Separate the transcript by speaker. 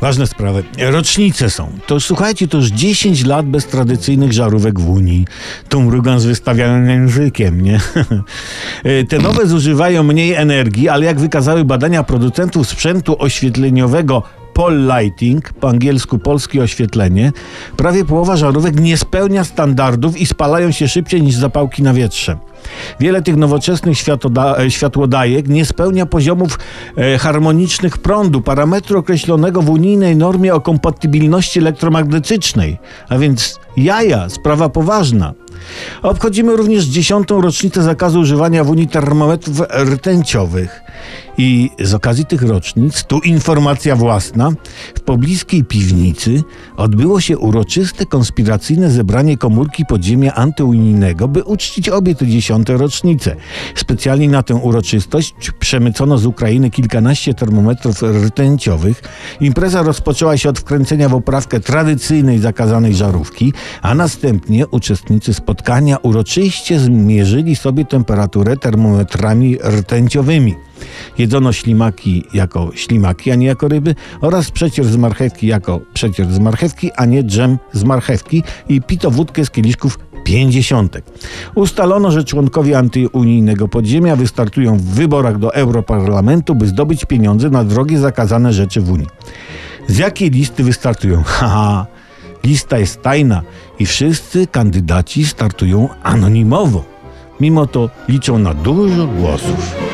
Speaker 1: Ważne sprawy. Rocznice są. To słuchajcie, to już 10 lat bez tradycyjnych żarówek w Unii. Tu mrugam z wystawionym językiem, nie? Te nowe zużywają mniej energii, ale jak wykazały badania producentów sprzętu oświetleniowego pole lighting, po angielsku polskie oświetlenie, prawie połowa żarówek nie spełnia standardów i spalają się szybciej niż zapałki na wietrze. Wiele tych nowoczesnych e, światłodajek nie spełnia poziomów e, harmonicznych prądu, parametru określonego w unijnej normie o kompatybilności elektromagnetycznej. A więc jaja, sprawa poważna. Obchodzimy również dziesiątą rocznicę zakazu używania w Unii termometrów rtęciowych. I z okazji tych rocznic, tu informacja własna, w pobliskiej piwnicy odbyło się uroczyste konspiracyjne zebranie komórki podziemia antyunijnego, by uczcić obie te dziesiąte rocznice. Specjalnie na tę uroczystość przemycono z Ukrainy kilkanaście termometrów rtęciowych. Impreza rozpoczęła się od wkręcenia w oprawkę tradycyjnej zakazanej żarówki, a następnie uczestnicy spotkania uroczyście zmierzyli sobie temperaturę termometrami rtęciowymi. Jedzono ślimaki jako ślimaki, a nie jako ryby oraz przecier z marchewki jako przecier z marchewki, a nie dżem z marchewki i pito wódkę z kieliszków pięćdziesiątek. Ustalono, że członkowie antyunijnego podziemia wystartują w wyborach do Europarlamentu, by zdobyć pieniądze na drogie zakazane rzeczy w Unii. Z jakiej listy wystartują? Haha, lista jest tajna i wszyscy kandydaci startują anonimowo. Mimo to liczą na dużo głosów.